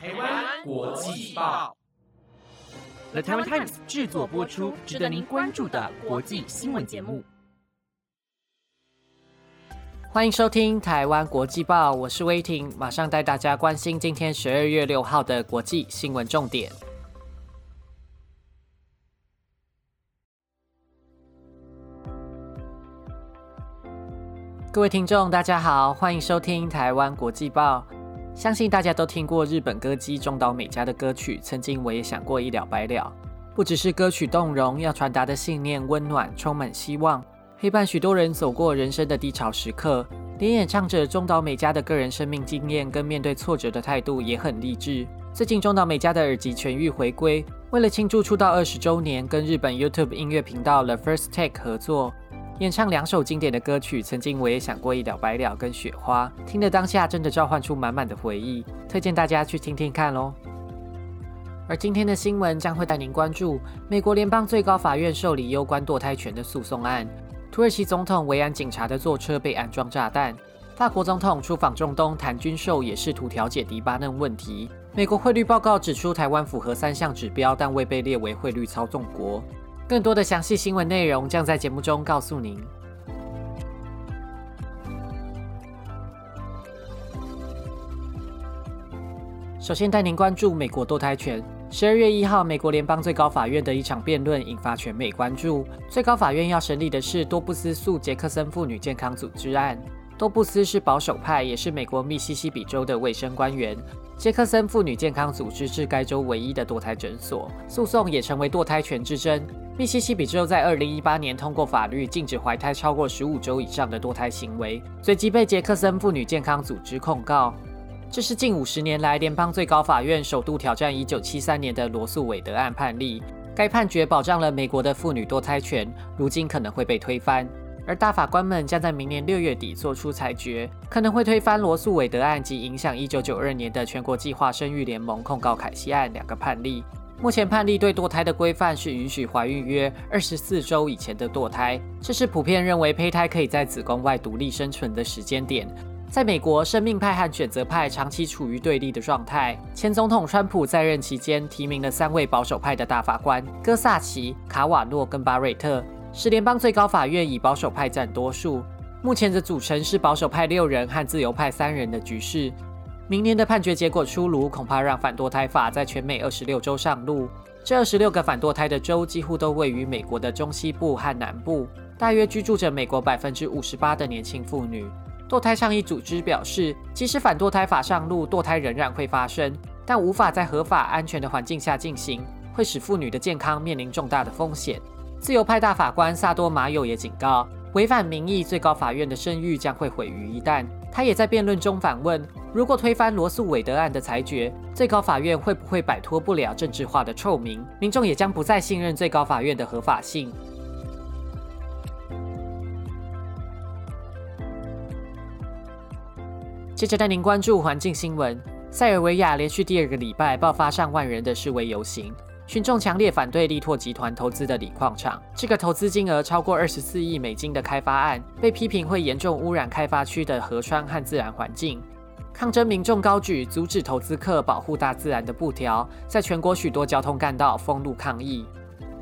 台湾国际报，The Taiwan Times 制作播出，值得您关注的国际新闻节目。欢迎收听台湾国际报，我是威霆，马上带大家关心今天十二月六号的国际新闻重点。各位听众，大家好，欢迎收听台湾国际报。相信大家都听过日本歌姬中岛美嘉的歌曲，曾经我也想过一了百了。不只是歌曲动容，要传达的信念温暖，充满希望，陪伴许多人走过人生的低潮时刻。连演唱者中岛美嘉的个人生命经验跟面对挫折的态度也很励志。最近中岛美嘉的耳机痊愈回归，为了庆祝出道二十周年，跟日本 YouTube 音乐频道 The First Take 合作。演唱两首经典的歌曲，曾经我也想过一了百了跟雪花，听的当下真的召唤出满满的回忆，推荐大家去听听看喽。而今天的新闻将会带您关注美国联邦最高法院受理攸关堕胎权的诉讼案，土耳其总统维安警察的坐车被安装炸弹，法国总统出访中东谈军售也试图调解黎巴嫩问题，美国汇率报告指出台湾符合三项指标，但未被列为汇率操纵国。更多的详细新闻内容将在节目中告诉您。首先带您关注美国堕胎权。十二月一号，美国联邦最高法院的一场辩论引发全美关注。最高法院要审理的是多布斯诉杰克森妇女健康组织案。多布斯是保守派，也是美国密西西比州的卫生官员。杰克森妇女健康组织是该州唯一的堕胎诊所。诉讼也成为堕胎权之争。密西西比州在二零一八年通过法律，禁止怀胎超过十五周以上的堕胎行为，随即被杰克森妇女健康组织控告。这是近五十年来联邦最高法院首度挑战一九七三年的罗素韦德案判例。该判决保障了美国的妇女堕胎权，如今可能会被推翻。而大法官们将在明年六月底做出裁决，可能会推翻罗素韦德案及影响一九九二年的全国计划生育联盟控告凯西案两个判例。目前判例对堕胎的规范是允许怀孕约二十四周以前的堕胎，这是普遍认为胚胎可以在子宫外独立生存的时间点。在美国，生命派和选择派长期处于对立的状态。前总统川普在任期间提名了三位保守派的大法官：戈萨奇、卡瓦诺跟巴瑞特，使联邦最高法院以保守派占多数。目前的组成是保守派六人和自由派三人的局势。明年的判决结果出炉，恐怕让反堕胎法在全美二十六州上路。这二十六个反堕胎的州几乎都位于美国的中西部和南部，大约居住着美国百分之五十八的年轻妇女。堕胎倡议组织表示，即使反堕胎法上路，堕胎仍然会发生，但无法在合法安全的环境下进行，会使妇女的健康面临重大的风险。自由派大法官萨多马友也警告，违反民意，最高法院的声誉将会毁于一旦。他也在辩论中反问。如果推翻罗素韦德案的裁决，最高法院会不会摆脱不了政治化的臭名？民众也将不再信任最高法院的合法性。接着带您关注环境新闻：塞尔维亚连续第二个礼拜爆发上万人的示威游行，群众强烈反对力拓集团投资的锂矿厂。这个投资金额超过二十四亿美金的开发案，被批评会严重污染开发区的河川和自然环境。抗争民众高举阻止投资客保护大自然的布条，在全国许多交通干道封路抗议。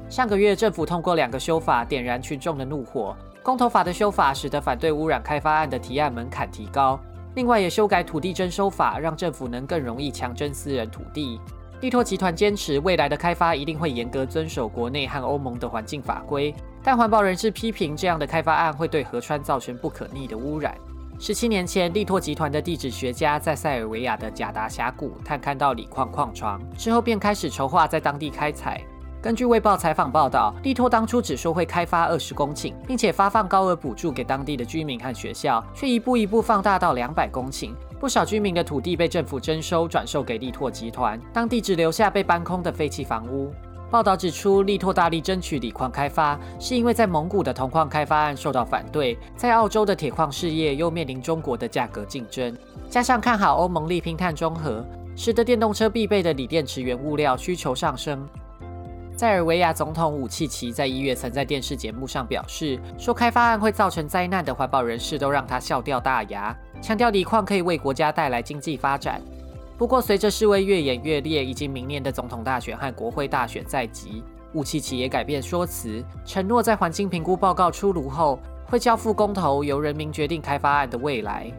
上个月，政府通过两个修法，点燃群众的怒火。公投法的修法使得反对污染开发案的提案门槛提高，另外也修改土地征收法，让政府能更容易强征私人土地。力拓集团坚持未来的开发一定会严格遵守国内和欧盟的环境法规，但环保人士批评这样的开发案会对河川造成不可逆的污染。十七年前，力拓集团的地质学家在塞尔维亚的贾达峡谷探勘到锂矿矿床，之后便开始筹划在当地开采。根据《卫报》采访报道，力拓当初只说会开发二十公顷，并且发放高额补助给当地的居民和学校，却一步一步放大到两百公顷。不少居民的土地被政府征收，转售给力拓集团，当地只留下被搬空的废弃房屋。报道指出，力拓大力争取锂矿开发，是因为在蒙古的铜矿开发案受到反对，在澳洲的铁矿事业又面临中国的价格竞争，加上看好欧盟力拼碳中和，使得电动车必备的锂电池原物料需求上升。塞尔维亚总统武契奇在一月曾在电视节目上表示，说开发案会造成灾难的环保人士都让他笑掉大牙，强调锂矿可以为国家带来经济发展。不过，随着示威越演越烈，以及明年的总统大选和国会大选在即，雾气企也改变说辞，承诺在环境评估报告出炉后，会交付公投，由人民决定开发案的未来。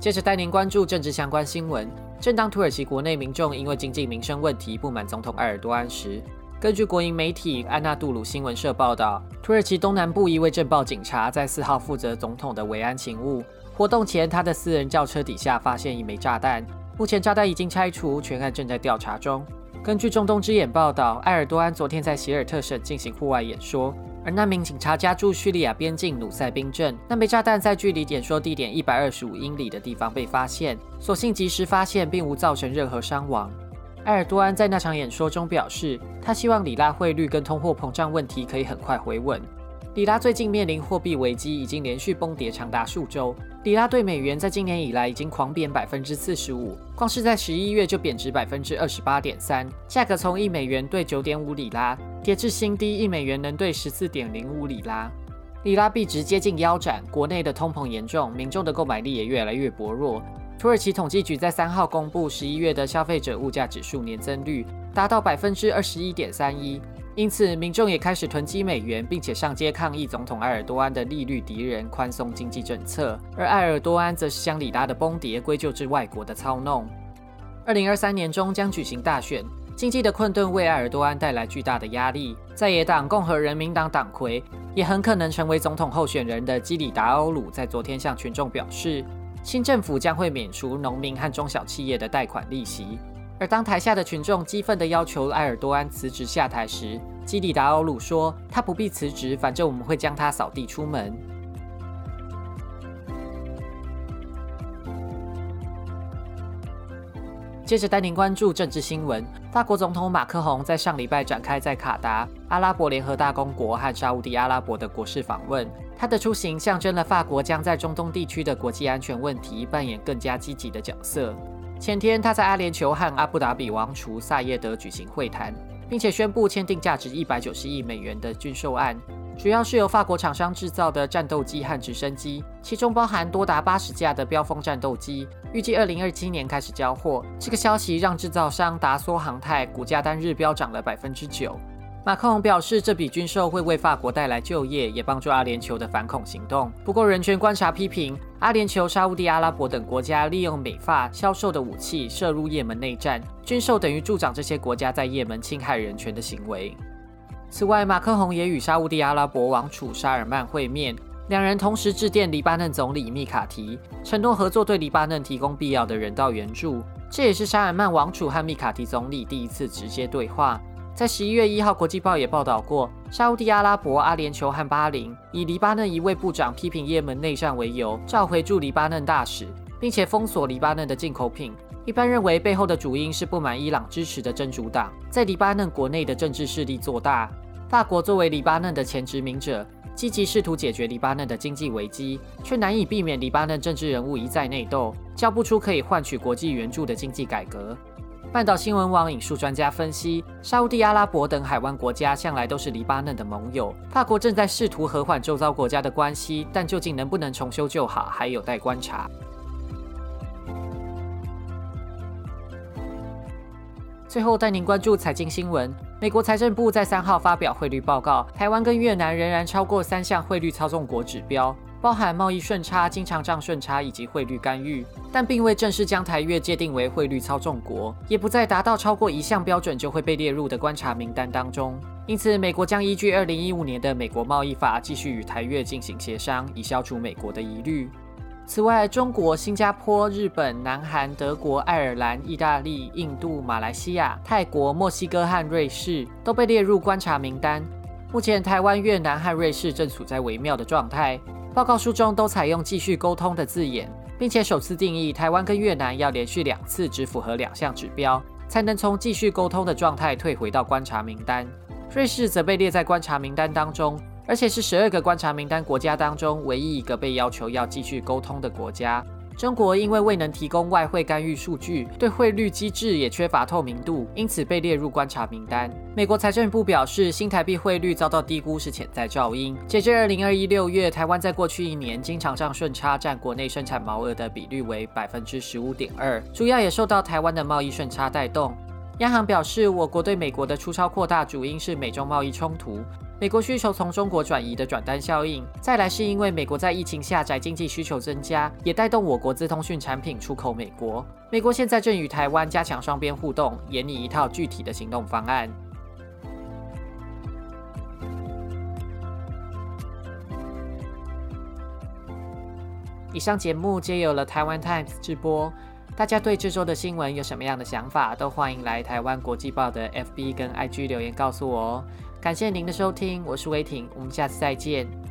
接着带您关注政治相关新闻。正当土耳其国内民众因为经济民生问题不满总统埃尔多安时，根据国营媒体安纳杜鲁新闻社报道，土耳其东南部一位镇暴警察在四号负责总统的维安勤务活动前，他的私人轿车底下发现一枚炸弹。目前炸弹已经拆除，全案正在调查中。根据中东之眼报道，埃尔多安昨天在希尔特省进行户外演说。而那名警察家住叙利亚边境努塞宾镇，那枚炸弹在距离演说地点一百二十五英里的地方被发现，所幸及时发现，并无造成任何伤亡。埃尔多安在那场演说中表示，他希望里拉汇率跟通货膨胀问题可以很快回稳。里拉最近面临货币危机，已经连续崩跌长达数周。里拉对美元在今年以来已经狂贬百分之四十五，光是在十一月就贬值百分之二十八点三，价格从一美元兑九点五里拉跌至新低，一美元能兑十四点零五里拉。里拉币值接近腰斩，国内的通膨严重，民众的购买力也越来越薄弱。土耳其统计局在三号公布十一月的消费者物价指数年增率达到百分之二十一点三一。因此，民众也开始囤积美元，并且上街抗议总统埃尔多安的利率敌人宽松经济政策。而埃尔多安则是将里拉的崩跌归咎至外国的操弄。二零二三年中将举行大选，经济的困顿为埃尔多安带来巨大的压力。在野党共和人民党党魁也很可能成为总统候选人的基里达欧鲁，在昨天向群众表示，新政府将会免除农民和中小企业的贷款利息。而当台下的群众激愤地要求埃尔多安辞职下台时，基里达奥鲁说：“他不必辞职，反正我们会将他扫地出门。”接着带您关注政治新闻。法国总统马克宏在上礼拜展开在卡达、阿拉伯联合大公国和沙地阿拉伯的国事访问。他的出行象征了法国将在中东地区的国际安全问题扮演更加积极的角色。前天，他在阿联酋和阿布达比王储萨耶德举行会谈，并且宣布签订价值一百九十亿美元的军售案，主要是由法国厂商制造的战斗机和直升机，其中包含多达八十架的标风战斗机，预计二零二七年开始交货。这个消息让制造商达梭航太股价单日飙涨了百分之九。马克龙表示，这笔军售会为法国带来就业，也帮助阿联酋的反恐行动。不过，人权观察批评，阿联酋、沙地阿拉伯等国家利用美发销售的武器涉入也门内战，军售等于助长这些国家在也门侵害人权的行为。此外，马克龙也与沙地阿拉伯王储沙尔曼会面，两人同时致电黎巴嫩总理密卡提，承诺合作对黎巴嫩提供必要的人道援助。这也是沙尔曼王储和密卡提总理第一次直接对话。在十一月一号，《国际报》也报道过，沙地阿拉伯、阿联酋和巴林以黎巴嫩一位部长批评也门内战为由，召回驻黎巴嫩大使，并且封锁黎巴嫩的进口品。一般认为，背后的主因是不满伊朗支持的真主党在黎巴嫩国内的政治势力做大。法国作为黎巴嫩的前殖民者，积极试图解决黎巴嫩的经济危机，却难以避免黎巴嫩政治人物一再内斗，交不出可以换取国际援助的经济改革。半岛新闻网引述专家分析，沙地阿拉伯等海湾国家向来都是黎巴嫩的盟友。法国正在试图和缓周遭国家的关系，但究竟能不能重修旧好，还有待观察。最后带您关注财经新闻：美国财政部在三号发表汇率报告，台湾跟越南仍然超过三项汇率操纵国指标。包含贸易顺差、经常账顺差以及汇率干预，但并未正式将台越界定为汇率操纵国，也不再达到超过一项标准就会被列入的观察名单当中。因此，美国将依据二零一五年的美国贸易法继续与台越进行协商，以消除美国的疑虑。此外，中国、新加坡、日本、南韩、德国、爱尔兰、意大利、印度、马来西亚、泰国、墨西哥和瑞士都被列入观察名单。目前，台湾、越南和瑞士正处在微妙的状态。报告书中都采用继续沟通的字眼，并且首次定义台湾跟越南要连续两次只符合两项指标，才能从继续沟通的状态退回到观察名单。瑞士则被列在观察名单当中，而且是十二个观察名单国家当中唯一一个被要求要继续沟通的国家。中国因为未能提供外汇干预数据，对汇率机制也缺乏透明度，因此被列入观察名单。美国财政部表示，新台币汇率遭到低估是潜在噪音。截至二零二一六月，台湾在过去一年经常账顺差占国内生产毛额的比率为百分之十五点二，主要也受到台湾的贸易顺差带动。央行表示，我国对美国的出超扩大主因是美中贸易冲突。美国需求从中国转移的转单效应，再来是因为美国在疫情下宅经济需求增加，也带动我国资通讯产品出口美国。美国现在正与台湾加强双边互动，研拟一套具体的行动方案。以上节目皆有了台湾 Times 直播，大家对这周的新闻有什么样的想法，都欢迎来台湾国际报的 FB 跟 IG 留言告诉我哦。感谢您的收听，我是威霆，我们下次再见。